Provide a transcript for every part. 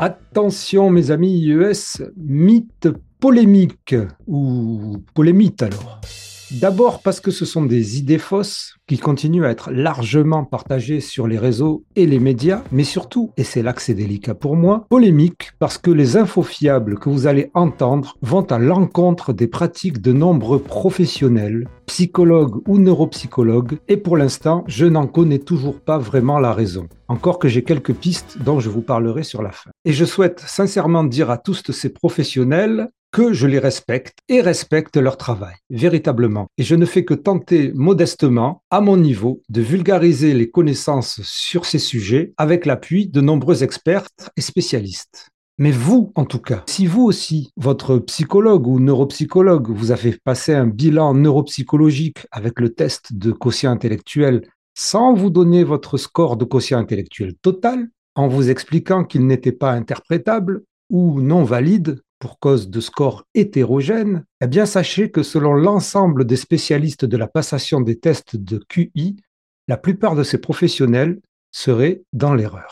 Attention mes amis IES, mythe polémique ou polémite alors. D'abord parce que ce sont des idées fausses qui continuent à être largement partagées sur les réseaux et les médias, mais surtout, et c'est là que c'est délicat pour moi, polémique parce que les infos fiables que vous allez entendre vont à l'encontre des pratiques de nombreux professionnels, psychologues ou neuropsychologues, et pour l'instant, je n'en connais toujours pas vraiment la raison. Encore que j'ai quelques pistes dont je vous parlerai sur la fin. Et je souhaite sincèrement dire à tous ces professionnels que je les respecte et respecte leur travail, véritablement. Et je ne fais que tenter modestement, à mon niveau, de vulgariser les connaissances sur ces sujets avec l'appui de nombreux experts et spécialistes. Mais vous, en tout cas, si vous aussi, votre psychologue ou neuropsychologue vous avez passé un bilan neuropsychologique avec le test de quotient intellectuel sans vous donner votre score de quotient intellectuel total, en vous expliquant qu'il n'était pas interprétable ou non valide, pour cause de scores hétérogènes, eh bien sachez que selon l'ensemble des spécialistes de la passation des tests de QI, la plupart de ces professionnels seraient dans l'erreur.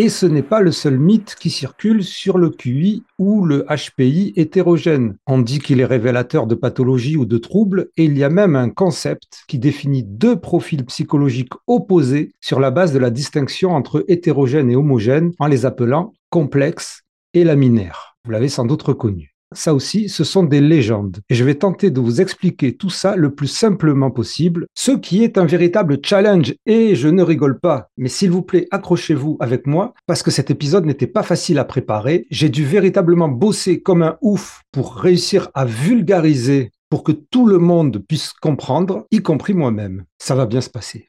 Et ce n'est pas le seul mythe qui circule sur le QI ou le HPI hétérogène. On dit qu'il est révélateur de pathologies ou de troubles, et il y a même un concept qui définit deux profils psychologiques opposés sur la base de la distinction entre hétérogène et homogène, en les appelant complexes laminaire. Vous l'avez sans doute reconnu. Ça aussi, ce sont des légendes. Et je vais tenter de vous expliquer tout ça le plus simplement possible, ce qui est un véritable challenge. Et je ne rigole pas, mais s'il vous plaît, accrochez-vous avec moi, parce que cet épisode n'était pas facile à préparer. J'ai dû véritablement bosser comme un ouf pour réussir à vulgariser pour que tout le monde puisse comprendre, y compris moi-même. Ça va bien se passer.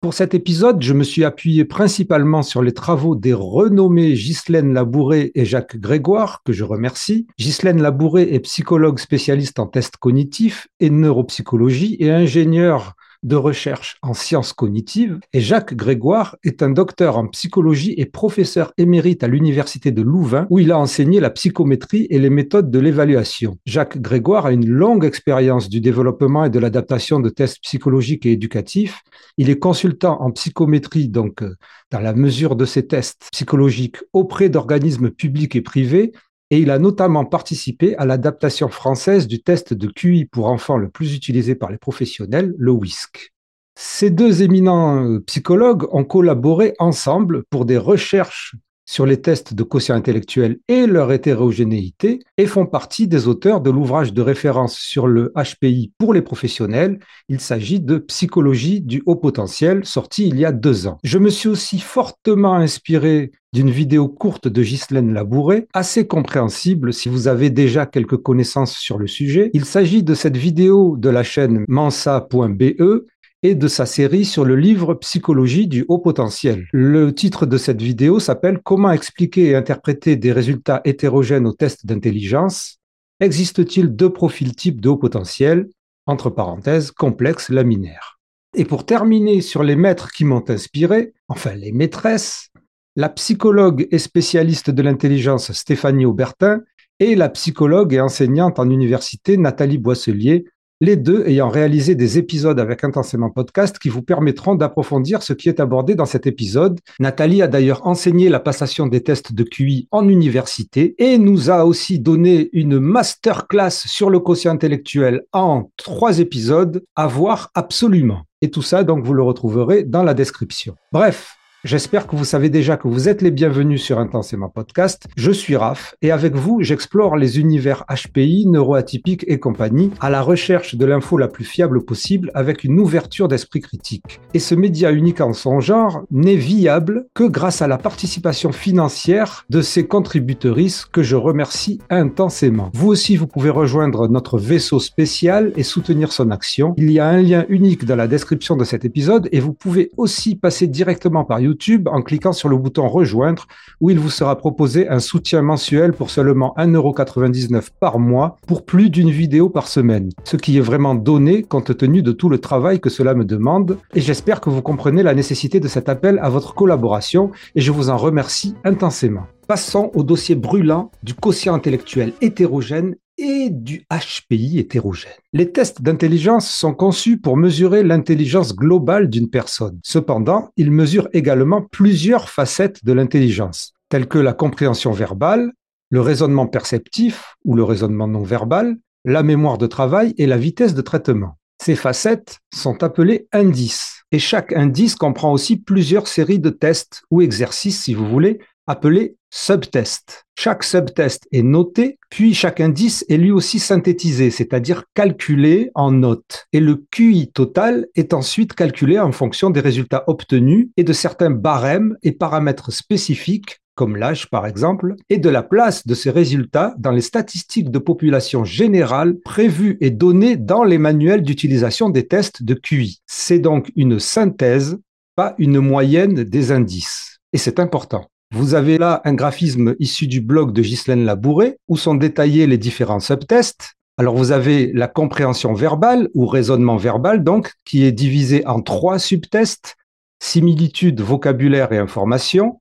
Pour cet épisode, je me suis appuyé principalement sur les travaux des renommés Ghislaine Labouré et Jacques Grégoire, que je remercie. Ghislaine Labouré est psychologue spécialiste en tests cognitifs et neuropsychologie et ingénieur de recherche en sciences cognitives et Jacques Grégoire est un docteur en psychologie et professeur émérite à l'université de Louvain où il a enseigné la psychométrie et les méthodes de l'évaluation. Jacques Grégoire a une longue expérience du développement et de l'adaptation de tests psychologiques et éducatifs. Il est consultant en psychométrie, donc euh, dans la mesure de ces tests psychologiques auprès d'organismes publics et privés et il a notamment participé à l'adaptation française du test de QI pour enfants le plus utilisé par les professionnels, le WISC. Ces deux éminents euh, psychologues ont collaboré ensemble pour des recherches sur les tests de quotient intellectuel et leur hétérogénéité et font partie des auteurs de l'ouvrage de référence sur le HPI pour les professionnels. Il s'agit de Psychologie du haut potentiel, sorti il y a deux ans. Je me suis aussi fortement inspiré d'une vidéo courte de Ghislaine Labouré, assez compréhensible si vous avez déjà quelques connaissances sur le sujet. Il s'agit de cette vidéo de la chaîne mensa.be et de sa série sur le livre Psychologie du haut potentiel. Le titre de cette vidéo s'appelle Comment expliquer et interpréter des résultats hétérogènes au test d'intelligence? Existe-t-il deux profils types de haut potentiel? Entre parenthèses, complexe laminaire. Et pour terminer sur les maîtres qui m'ont inspiré, enfin les maîtresses, la psychologue et spécialiste de l'intelligence Stéphanie Aubertin et la psychologue et enseignante en université Nathalie Boisselier, les deux ayant réalisé des épisodes avec Intensément Podcast qui vous permettront d'approfondir ce qui est abordé dans cet épisode. Nathalie a d'ailleurs enseigné la passation des tests de QI en université et nous a aussi donné une masterclass sur le quotient intellectuel en trois épisodes à voir absolument. Et tout ça, donc, vous le retrouverez dans la description. Bref, J'espère que vous savez déjà que vous êtes les bienvenus sur Intensément Podcast. Je suis Raph et avec vous, j'explore les univers HPI, neuroatypiques et compagnie à la recherche de l'info la plus fiable possible avec une ouverture d'esprit critique. Et ce média unique en son genre n'est viable que grâce à la participation financière de ses contributrices que je remercie intensément. Vous aussi, vous pouvez rejoindre notre vaisseau spécial et soutenir son action. Il y a un lien unique dans la description de cet épisode et vous pouvez aussi passer directement par YouTube En cliquant sur le bouton Rejoindre où il vous sera proposé un soutien mensuel pour seulement 1,99€ par mois pour plus d'une vidéo par semaine, ce qui est vraiment donné compte tenu de tout le travail que cela me demande et j'espère que vous comprenez la nécessité de cet appel à votre collaboration et je vous en remercie intensément. Passons au dossier brûlant du quotient intellectuel hétérogène et du HPI hétérogène. Les tests d'intelligence sont conçus pour mesurer l'intelligence globale d'une personne. Cependant, ils mesurent également plusieurs facettes de l'intelligence. tels que la compréhension verbale, le raisonnement perceptif ou le raisonnement non verbal, la mémoire de travail et la vitesse de traitement. Ces facettes sont appelées indices et chaque indice comprend aussi plusieurs séries de tests ou exercices, si vous voulez, appelés subtests. Chaque subtest est noté, puis chaque indice est lui aussi synthétisé, c'est-à-dire calculé en notes. Et le QI total est ensuite calculé en fonction des résultats obtenus et de certains barèmes et paramètres spécifiques comme l'âge par exemple, et de la place de ces résultats dans les statistiques de population générale prévues et données dans les manuels d'utilisation des tests de QI. C'est donc une synthèse, pas une moyenne des indices. Et c'est important. Vous avez là un graphisme issu du blog de Ghislaine Labouré où sont détaillés les différents subtests. Alors vous avez la compréhension verbale ou raisonnement verbal donc qui est divisé en trois subtests similitude, vocabulaire et information,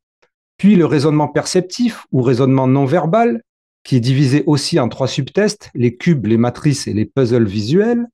puis le raisonnement perceptif ou raisonnement non verbal, qui est divisé aussi en trois subtests, les cubes, les matrices et les puzzles visuels.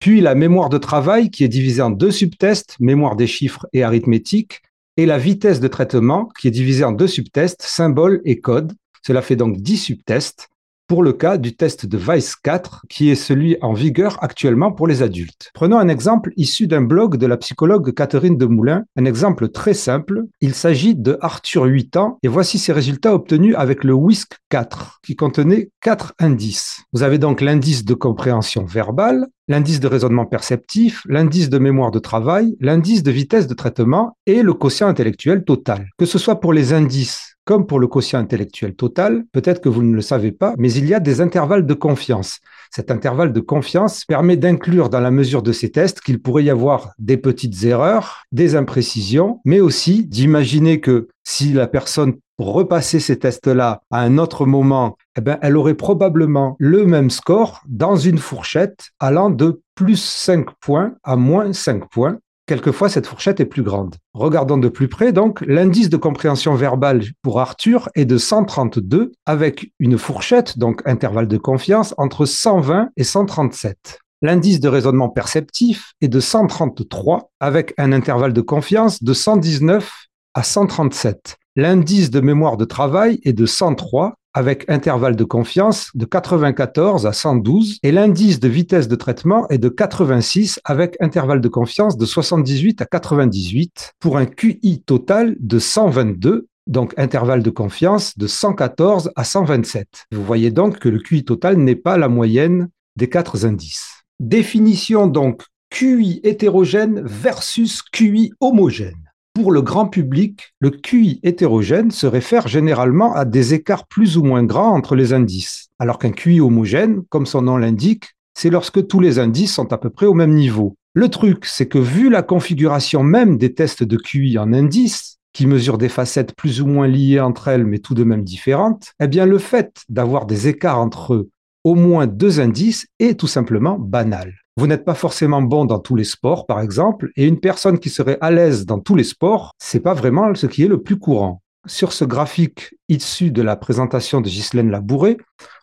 Puis la mémoire de travail, qui est divisée en deux subtests, mémoire des chiffres et arithmétique. Et la vitesse de traitement, qui est divisée en deux subtests, symboles et codes. Cela fait donc dix subtests pour le cas du test de Weiss 4, qui est celui en vigueur actuellement pour les adultes. Prenons un exemple issu d'un blog de la psychologue Catherine Demoulin, un exemple très simple. Il s'agit de Arthur 8 ans, et voici ses résultats obtenus avec le WISC 4, qui contenait quatre indices. Vous avez donc l'indice de compréhension verbale, l'indice de raisonnement perceptif, l'indice de mémoire de travail, l'indice de vitesse de traitement et le quotient intellectuel total. Que ce soit pour les indices comme pour le quotient intellectuel total, peut-être que vous ne le savez pas, mais il y a des intervalles de confiance. Cet intervalle de confiance permet d'inclure dans la mesure de ces tests qu'il pourrait y avoir des petites erreurs, des imprécisions, mais aussi d'imaginer que si la personne repassait ces tests-là à un autre moment, eh ben, elle aurait probablement le même score dans une fourchette allant de plus 5 points à moins 5 points, Quelquefois, cette fourchette est plus grande. Regardons de plus près, donc, l'indice de compréhension verbale pour Arthur est de 132 avec une fourchette, donc intervalle de confiance, entre 120 et 137. L'indice de raisonnement perceptif est de 133 avec un intervalle de confiance de 119 à 137. L'indice de mémoire de travail est de 103 avec intervalle de confiance de 94 à 112 et l'indice de vitesse de traitement est de 86 avec intervalle de confiance de 78 à 98 pour un QI total de 122 donc intervalle de confiance de 114 à 127. Vous voyez donc que le QI total n'est pas la moyenne des quatre indices. Définition donc QI hétérogène versus QI homogène. Pour le grand public, le QI hétérogène se réfère généralement à des écarts plus ou moins grands entre les indices, alors qu'un QI homogène, comme son nom l'indique, c'est lorsque tous les indices sont à peu près au même niveau. Le truc, c'est que vu la configuration même des tests de QI en indices, qui mesurent des facettes plus ou moins liées entre elles mais tout de même différentes, eh bien le fait d'avoir des écarts entre au moins deux indices est tout simplement banal. Vous n'êtes pas forcément bon dans tous les sports, par exemple, et une personne qui serait à l'aise dans tous les sports, c'est pas vraiment ce qui est le plus courant. Sur ce graphique issu de la présentation de Ghislaine Labouré,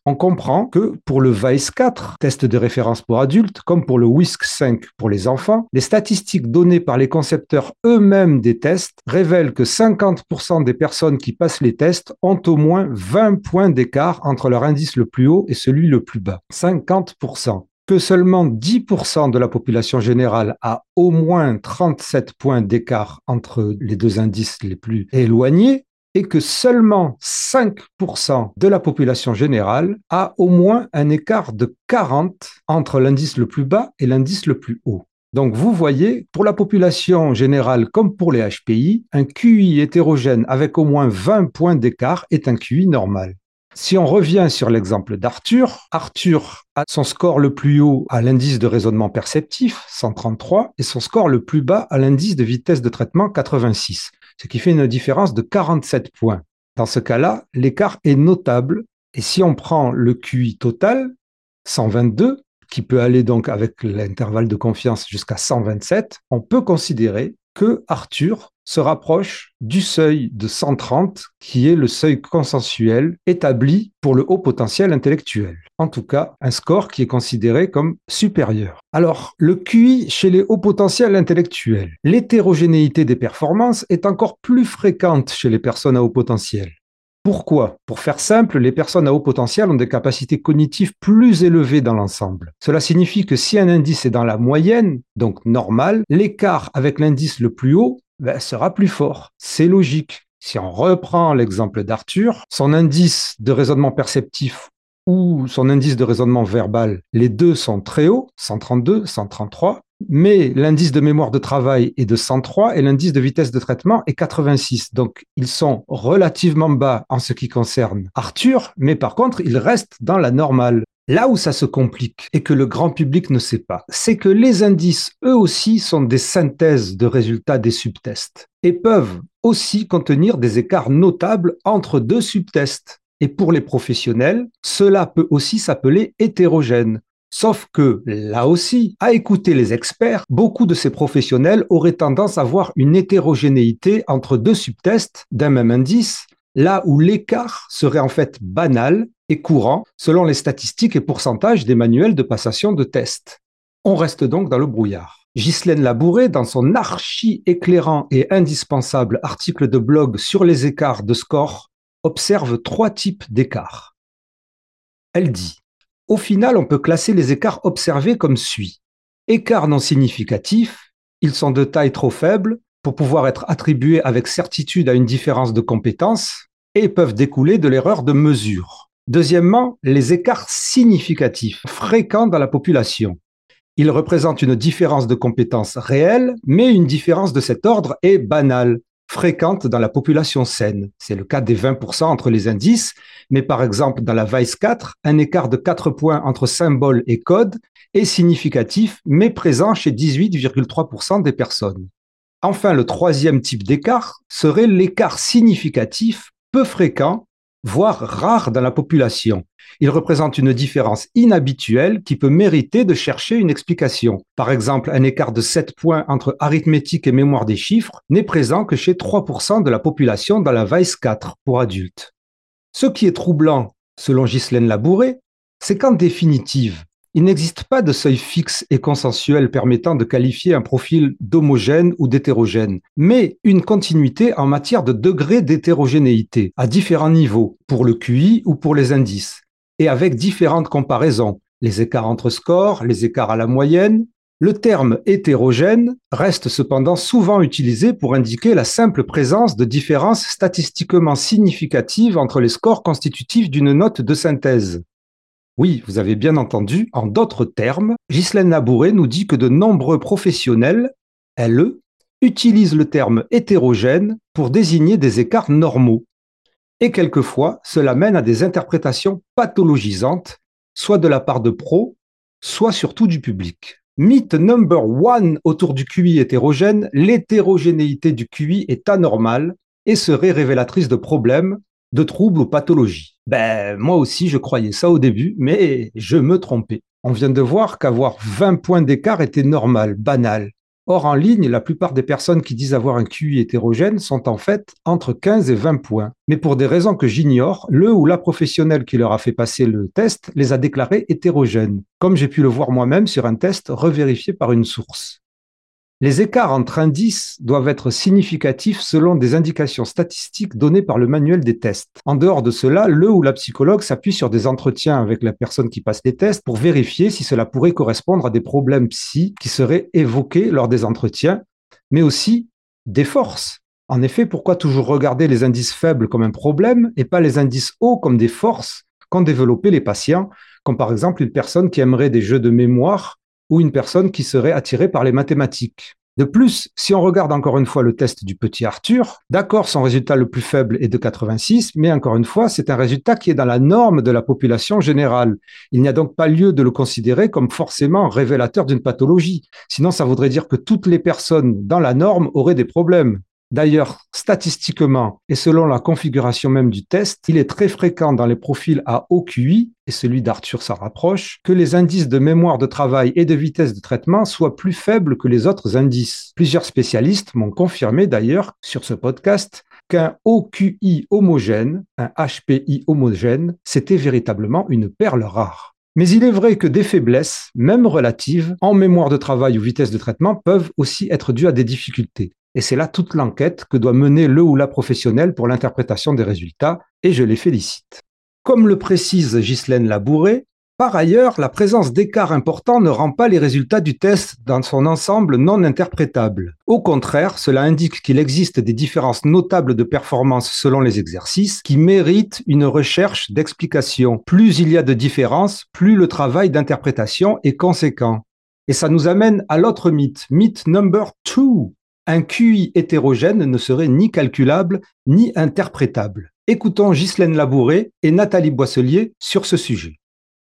on comprend que pour le VAIS 4, test de référence pour adultes, comme pour le WISC 5 pour les enfants, les statistiques données par les concepteurs eux-mêmes des tests révèlent que 50% des personnes qui passent les tests ont au moins 20 points d'écart entre leur indice le plus haut et celui le plus bas. 50% que seulement 10% de la population générale a au moins 37 points d'écart entre les deux indices les plus éloignés et que seulement 5% de la population générale a au moins un écart de 40 entre l'indice le plus bas et l'indice le plus haut. Donc vous voyez, pour la population générale comme pour les HPI, un QI hétérogène avec au moins 20 points d'écart est un QI normal. Si on revient sur l'exemple d'Arthur, Arthur a son score le plus haut à l'indice de raisonnement perceptif, 133, et son score le plus bas à l'indice de vitesse de traitement, 86, ce qui fait une différence de 47 points. Dans ce cas-là, l'écart est notable, et si on prend le QI total, 122, qui peut aller donc avec l'intervalle de confiance jusqu'à 127, on peut considérer que Arthur se rapproche du seuil de 130 qui est le seuil consensuel établi pour le haut potentiel intellectuel. En tout cas, un score qui est considéré comme supérieur. Alors, le QI chez les hauts potentiels intellectuels. L'hétérogénéité des performances est encore plus fréquente chez les personnes à haut potentiel. Pourquoi? Pour faire simple, les personnes à haut potentiel ont des capacités cognitives plus élevées dans l'ensemble. Cela signifie que si un indice est dans la moyenne, donc normal, l'écart avec l'indice le plus haut ben, sera plus fort. C'est logique. Si on reprend l'exemple d'Arthur, son indice de raisonnement perceptif ou son indice de raisonnement verbal, les deux sont très hauts, 132, 133, mais l'indice de mémoire de travail est de 103 et l'indice de vitesse de traitement est 86. Donc, ils sont relativement bas en ce qui concerne Arthur, mais par contre, ils restent dans la normale. Là où ça se complique et que le grand public ne sait pas, c'est que les indices, eux aussi, sont des synthèses de résultats des subtests et peuvent aussi contenir des écarts notables entre deux subtests. Et pour les professionnels, cela peut aussi s'appeler hétérogène. Sauf que, là aussi, à écouter les experts, beaucoup de ces professionnels auraient tendance à voir une hétérogénéité entre deux subtests d'un même indice, là où l'écart serait en fait banal et courant selon les statistiques et pourcentages des manuels de passation de tests. On reste donc dans le brouillard. Ghislaine Labouré, dans son archi éclairant et indispensable article de blog sur les écarts de score, observe trois types d'écarts. Elle dit au final, on peut classer les écarts observés comme suit. Écarts non significatifs, ils sont de taille trop faible pour pouvoir être attribués avec certitude à une différence de compétence et peuvent découler de l'erreur de mesure. Deuxièmement, les écarts significatifs, fréquents dans la population. Ils représentent une différence de compétence réelle, mais une différence de cet ordre est banale fréquente dans la population saine. C'est le cas des 20% entre les indices, mais par exemple dans la VICE 4, un écart de 4 points entre symbole et code est significatif, mais présent chez 18,3% des personnes. Enfin, le troisième type d'écart serait l'écart significatif peu fréquent, voire rare dans la population. Il représente une différence inhabituelle qui peut mériter de chercher une explication. Par exemple, un écart de 7 points entre arithmétique et mémoire des chiffres n'est présent que chez 3% de la population dans la VICE 4 pour adultes. Ce qui est troublant, selon Ghislaine Labouré, c'est qu'en définitive, il n'existe pas de seuil fixe et consensuel permettant de qualifier un profil d'homogène ou d'hétérogène, mais une continuité en matière de degré d'hétérogénéité à différents niveaux, pour le QI ou pour les indices et avec différentes comparaisons, les écarts entre scores, les écarts à la moyenne. Le terme hétérogène reste cependant souvent utilisé pour indiquer la simple présence de différences statistiquement significatives entre les scores constitutifs d'une note de synthèse. Oui, vous avez bien entendu, en d'autres termes, Ghislaine Labouré nous dit que de nombreux professionnels, LE, utilisent le terme hétérogène pour désigner des écarts normaux. Et quelquefois, cela mène à des interprétations pathologisantes, soit de la part de pros, soit surtout du public. Mythe number one autour du QI hétérogène, l'hétérogénéité du QI est anormale et serait révélatrice de problèmes, de troubles ou pathologies. Ben, moi aussi, je croyais ça au début, mais je me trompais. On vient de voir qu'avoir 20 points d'écart était normal, banal. Or, en ligne, la plupart des personnes qui disent avoir un QI hétérogène sont en fait entre 15 et 20 points. Mais pour des raisons que j'ignore, le ou la professionnelle qui leur a fait passer le test les a déclarés hétérogènes, comme j'ai pu le voir moi-même sur un test revérifié par une source. Les écarts entre indices doivent être significatifs selon des indications statistiques données par le manuel des tests. En dehors de cela, le ou la psychologue s'appuie sur des entretiens avec la personne qui passe les tests pour vérifier si cela pourrait correspondre à des problèmes psy qui seraient évoqués lors des entretiens, mais aussi des forces. En effet, pourquoi toujours regarder les indices faibles comme un problème et pas les indices hauts comme des forces qu'ont développé les patients, comme par exemple une personne qui aimerait des jeux de mémoire ou une personne qui serait attirée par les mathématiques. De plus, si on regarde encore une fois le test du petit Arthur, d'accord, son résultat le plus faible est de 86, mais encore une fois, c'est un résultat qui est dans la norme de la population générale. Il n'y a donc pas lieu de le considérer comme forcément révélateur d'une pathologie. Sinon, ça voudrait dire que toutes les personnes dans la norme auraient des problèmes. D'ailleurs, statistiquement et selon la configuration même du test, il est très fréquent dans les profils à haut et celui d'Arthur s'en rapproche, que les indices de mémoire de travail et de vitesse de traitement soient plus faibles que les autres indices. Plusieurs spécialistes m'ont confirmé d'ailleurs sur ce podcast qu'un OQI homogène, un HPI homogène, c'était véritablement une perle rare. Mais il est vrai que des faiblesses, même relatives, en mémoire de travail ou vitesse de traitement, peuvent aussi être dues à des difficultés. Et c'est là toute l'enquête que doit mener le ou la professionnel pour l'interprétation des résultats, et je les félicite. Comme le précise Ghislaine Labouré, par ailleurs, la présence d'écarts importants ne rend pas les résultats du test dans son ensemble non interprétables. Au contraire, cela indique qu'il existe des différences notables de performance selon les exercices qui méritent une recherche d'explication. Plus il y a de différences, plus le travail d'interprétation est conséquent. Et ça nous amène à l'autre mythe, mythe number two. Un QI hétérogène ne serait ni calculable ni interprétable. Écoutons Ghislaine Labouré et Nathalie Boisselier sur ce sujet.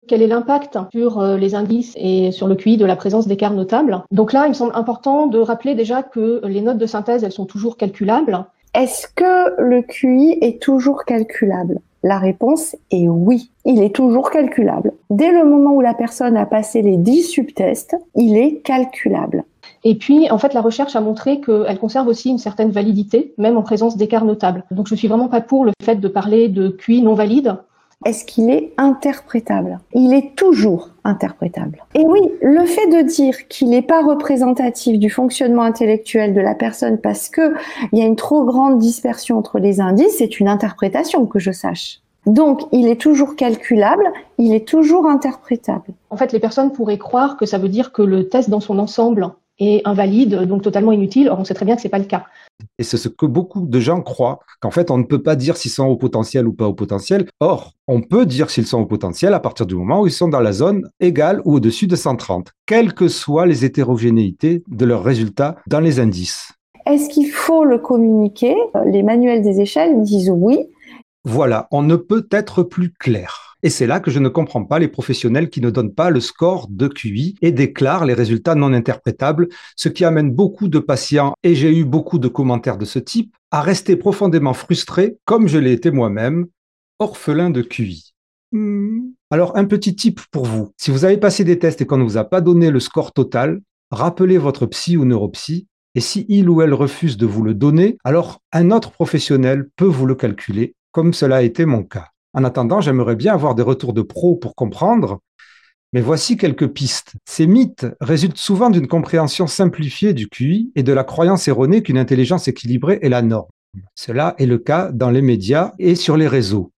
Quel est l'impact sur euh, les indices et sur le QI de la présence d'écarts notables? Donc là, il me semble important de rappeler déjà que les notes de synthèse, elles sont toujours calculables. Est-ce que le QI est toujours calculable? La réponse est oui. Il est toujours calculable. Dès le moment où la personne a passé les 10 subtests, il est calculable. Et puis, en fait, la recherche a montré qu'elle conserve aussi une certaine validité, même en présence d'écarts notables. Donc, je suis vraiment pas pour le fait de parler de QI non valide est-ce qu'il est interprétable? Il est toujours interprétable. Et oui, le fait de dire qu'il n'est pas représentatif du fonctionnement intellectuel de la personne parce que il y a une trop grande dispersion entre les indices, c'est une interprétation que je sache. Donc, il est toujours calculable, il est toujours interprétable. En fait, les personnes pourraient croire que ça veut dire que le test dans son ensemble est invalide, donc totalement inutile. Or, on sait très bien que c'est pas le cas. Et c'est ce que beaucoup de gens croient, qu'en fait, on ne peut pas dire s'ils sont au potentiel ou pas au potentiel. Or, on peut dire s'ils sont au potentiel à partir du moment où ils sont dans la zone égale ou au-dessus de 130, quelles que soient les hétérogénéités de leurs résultats dans les indices. Est-ce qu'il faut le communiquer Les manuels des échelles disent oui. Voilà, on ne peut être plus clair. Et c'est là que je ne comprends pas les professionnels qui ne donnent pas le score de QI et déclarent les résultats non interprétables, ce qui amène beaucoup de patients, et j'ai eu beaucoup de commentaires de ce type, à rester profondément frustrés, comme je l'ai été moi-même, orphelin de QI. Hmm. Alors, un petit tip pour vous. Si vous avez passé des tests et qu'on ne vous a pas donné le score total, rappelez votre psy ou neuropsy et si il ou elle refuse de vous le donner, alors un autre professionnel peut vous le calculer, comme cela a été mon cas. En attendant, j'aimerais bien avoir des retours de pros pour comprendre, mais voici quelques pistes. Ces mythes résultent souvent d'une compréhension simplifiée du QI et de la croyance erronée qu'une intelligence équilibrée est la norme. Cela est le cas dans les médias et sur les réseaux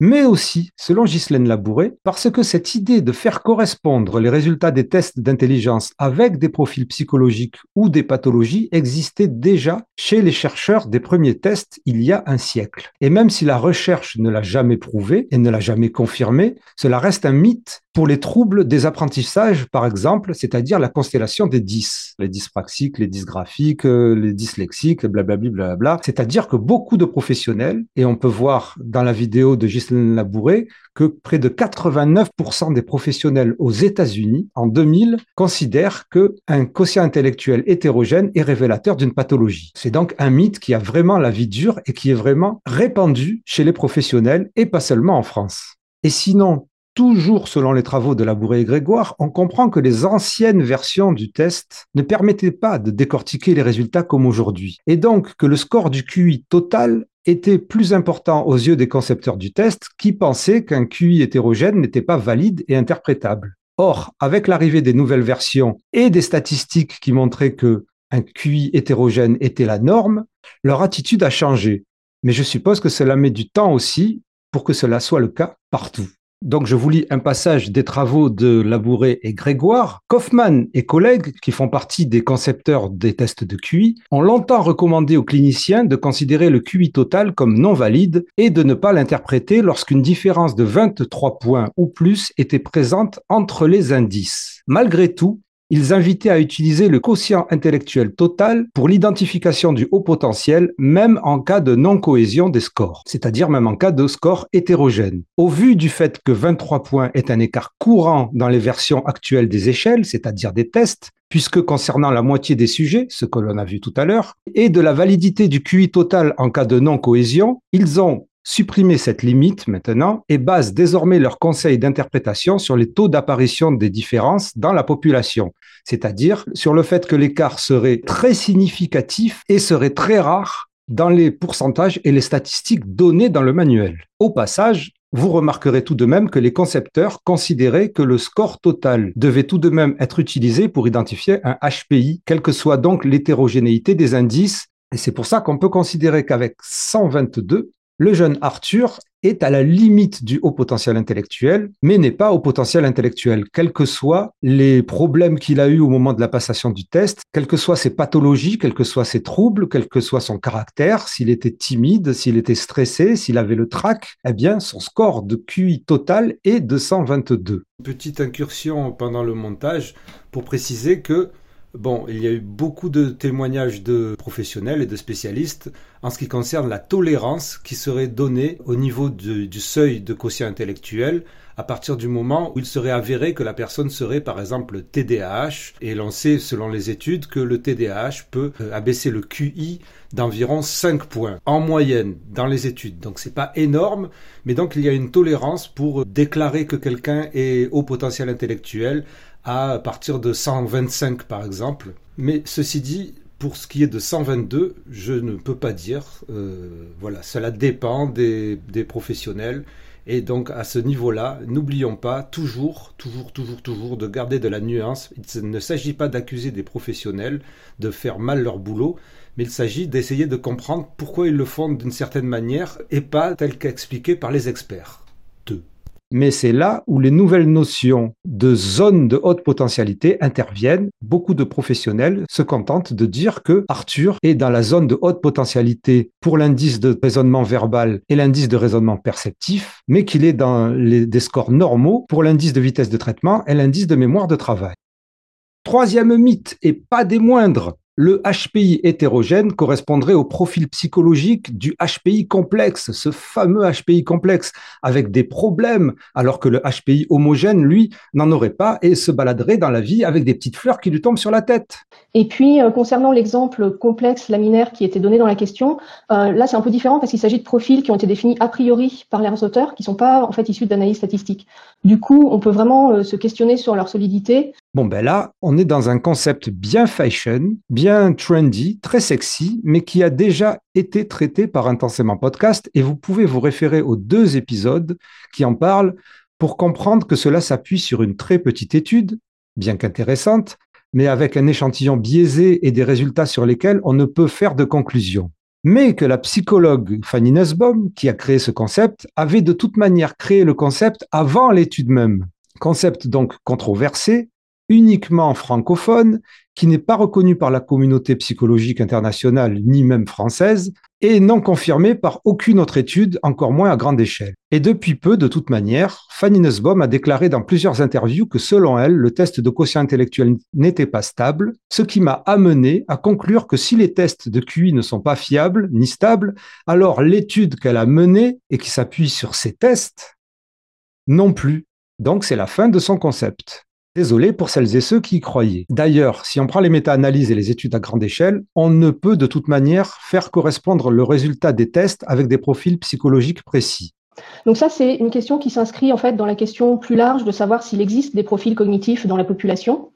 mais aussi, selon Ghislaine Labouré, parce que cette idée de faire correspondre les résultats des tests d'intelligence avec des profils psychologiques ou des pathologies existait déjà chez les chercheurs des premiers tests il y a un siècle. Et même si la recherche ne l'a jamais prouvé et ne l'a jamais confirmé, cela reste un mythe pour les troubles des apprentissages, par exemple, c'est-à-dire la constellation des 10, les dyspraxiques, les dysgraphiques, euh, les dyslexiques, blablabla, blablabla. C'est-à-dire que beaucoup de professionnels, et on peut voir dans la vidéo de Ghislaine Labouré que près de 89% des professionnels aux États-Unis en 2000 considèrent que un quotient intellectuel hétérogène est révélateur d'une pathologie. C'est donc un mythe qui a vraiment la vie dure et qui est vraiment répandu chez les professionnels et pas seulement en France. Et sinon, toujours selon les travaux de Labouré et Grégoire, on comprend que les anciennes versions du test ne permettaient pas de décortiquer les résultats comme aujourd'hui. Et donc que le score du QI total était plus important aux yeux des concepteurs du test qui pensaient qu'un QI hétérogène n'était pas valide et interprétable. Or, avec l'arrivée des nouvelles versions et des statistiques qui montraient que un QI hétérogène était la norme, leur attitude a changé. Mais je suppose que cela met du temps aussi pour que cela soit le cas partout. Donc, je vous lis un passage des travaux de Labouré et Grégoire. Kaufmann et collègues, qui font partie des concepteurs des tests de QI, ont longtemps recommandé aux cliniciens de considérer le QI total comme non valide et de ne pas l'interpréter lorsqu'une différence de 23 points ou plus était présente entre les indices. Malgré tout, ils invitaient à utiliser le quotient intellectuel total pour l'identification du haut potentiel, même en cas de non-cohésion des scores, c'est-à-dire même en cas de score hétérogène. Au vu du fait que 23 points est un écart courant dans les versions actuelles des échelles, c'est-à-dire des tests, puisque concernant la moitié des sujets, ce que l'on a vu tout à l'heure, et de la validité du QI total en cas de non-cohésion, ils ont supprimer cette limite maintenant et basent désormais leurs conseils d'interprétation sur les taux d'apparition des différences dans la population, c'est-à-dire sur le fait que l'écart serait très significatif et serait très rare dans les pourcentages et les statistiques données dans le manuel. Au passage, vous remarquerez tout de même que les concepteurs considéraient que le score total devait tout de même être utilisé pour identifier un HPI, quelle que soit donc l'hétérogénéité des indices. Et c'est pour ça qu'on peut considérer qu'avec 122, le jeune Arthur est à la limite du haut potentiel intellectuel, mais n'est pas au potentiel intellectuel, quels que soient les problèmes qu'il a eus au moment de la passation du test, quelles que soient ses pathologies, quels que soient ses troubles, quel que soit son caractère, s'il était timide, s'il était stressé, s'il avait le trac, eh bien, son score de QI total est de 122. Petite incursion pendant le montage pour préciser que Bon, il y a eu beaucoup de témoignages de professionnels et de spécialistes en ce qui concerne la tolérance qui serait donnée au niveau du seuil de quotient intellectuel à partir du moment où il serait avéré que la personne serait par exemple TDAH et l'on sait selon les études que le TDAH peut euh, abaisser le QI d'environ 5 points en moyenne dans les études. Donc c'est pas énorme, mais donc il y a une tolérance pour déclarer que quelqu'un est au potentiel intellectuel à partir de 125 par exemple. Mais ceci dit, pour ce qui est de 122, je ne peux pas dire. Euh, voilà, cela dépend des, professionnels. Et donc à ce niveau-là, n'oublions pas toujours, toujours, toujours, toujours de garder de la nuance. Il ne s'agit pas d'accuser des professionnels de faire mal leur boulot, mais il s'agit d'essayer de comprendre pourquoi ils le font d'une certaine manière et pas tel qu'expliqué par les experts mais c'est là où les nouvelles notions de zone de haute potentialité interviennent. Beaucoup de professionnels se contentent de dire que Arthur est dans la zone de haute potentialité pour l'indice de raisonnement verbal et l'indice de raisonnement perceptif, mais qu'il est dans des scores normaux pour l'indice de vitesse de traitement et l'indice de mémoire de travail. Troisième mythe, et pas des moindres, le HPI hétérogène correspondrait au profil psychologique du HPI complexe, ce fameux HPI complexe, avec des problèmes, alors que le HPI homogène, lui, n'en aurait pas et se baladerait dans la vie avec des petites fleurs qui lui tombent sur la tête. Et puis, euh, concernant l'exemple complexe laminaire qui était donné dans la question, euh, là, c'est un peu différent parce qu'il s'agit de profils qui ont été définis a priori par les auteurs, qui ne sont pas en fait issus d'analyse statistique. Du coup, on peut vraiment euh, se questionner sur leur solidité. Bon, ben là, on est dans un concept bien fashion, bien trendy, très sexy, mais qui a déjà été traité par Intensément Podcast et vous pouvez vous référer aux deux épisodes qui en parlent pour comprendre que cela s'appuie sur une très petite étude, bien qu'intéressante, mais avec un échantillon biaisé et des résultats sur lesquels on ne peut faire de conclusion. Mais que la psychologue Fanny Nussbaum, qui a créé ce concept, avait de toute manière créé le concept avant l'étude même. Concept donc controversé, uniquement francophone, qui n'est pas reconnu par la communauté psychologique internationale ni même française, et non confirmé par aucune autre étude, encore moins à grande échelle. Et depuis peu, de toute manière, Fanny Nussbaum a déclaré dans plusieurs interviews que selon elle, le test de quotient intellectuel n'était pas stable, ce qui m'a amené à conclure que si les tests de QI ne sont pas fiables ni stables, alors l'étude qu'elle a menée et qui s'appuie sur ces tests non plus. Donc c'est la fin de son concept. Désolé pour celles et ceux qui y croyaient. D'ailleurs, si on prend les méta-analyses et les études à grande échelle, on ne peut de toute manière faire correspondre le résultat des tests avec des profils psychologiques précis. Donc ça, c'est une question qui s'inscrit en fait dans la question plus large de savoir s'il existe des profils cognitifs dans la population.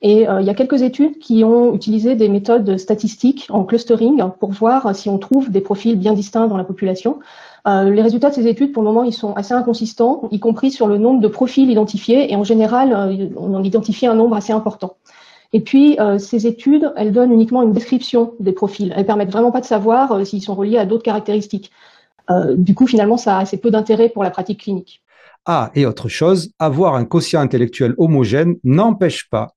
Et euh, il y a quelques études qui ont utilisé des méthodes statistiques en clustering pour voir si on trouve des profils bien distincts dans la population. Euh, les résultats de ces études, pour le moment, ils sont assez inconsistants, y compris sur le nombre de profils identifiés. Et en général, euh, on en identifie un nombre assez important. Et puis, ces études, elles donnent uniquement une description des profils. Elles permettent vraiment pas de savoir s'ils sont reliés à d'autres caractéristiques. Euh, du coup, finalement, ça a assez peu d'intérêt pour la pratique clinique. Ah, et autre chose, avoir un quotient intellectuel homogène n'empêche pas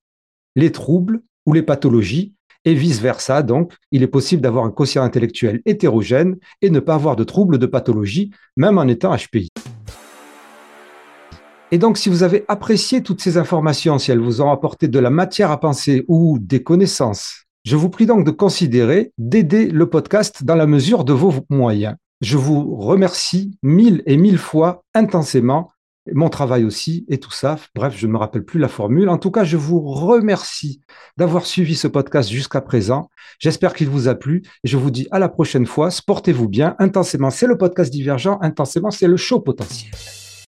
les troubles ou les pathologies, et vice-versa. Donc, il est possible d'avoir un quotient intellectuel hétérogène et ne pas avoir de troubles de pathologie, même en étant HPI. Et donc, si vous avez apprécié toutes ces informations, si elles vous ont apporté de la matière à penser ou des connaissances, je vous prie donc de considérer d'aider le podcast dans la mesure de vos moyens. Je vous remercie mille et mille fois intensément, mon travail aussi et tout ça. Bref, je ne me rappelle plus la formule. En tout cas, je vous remercie d'avoir suivi ce podcast jusqu'à présent. J'espère qu'il vous a plu et je vous dis à la prochaine fois. Sportez-vous bien. Intensément, c'est le podcast divergent. Intensément, c'est le show potentiel.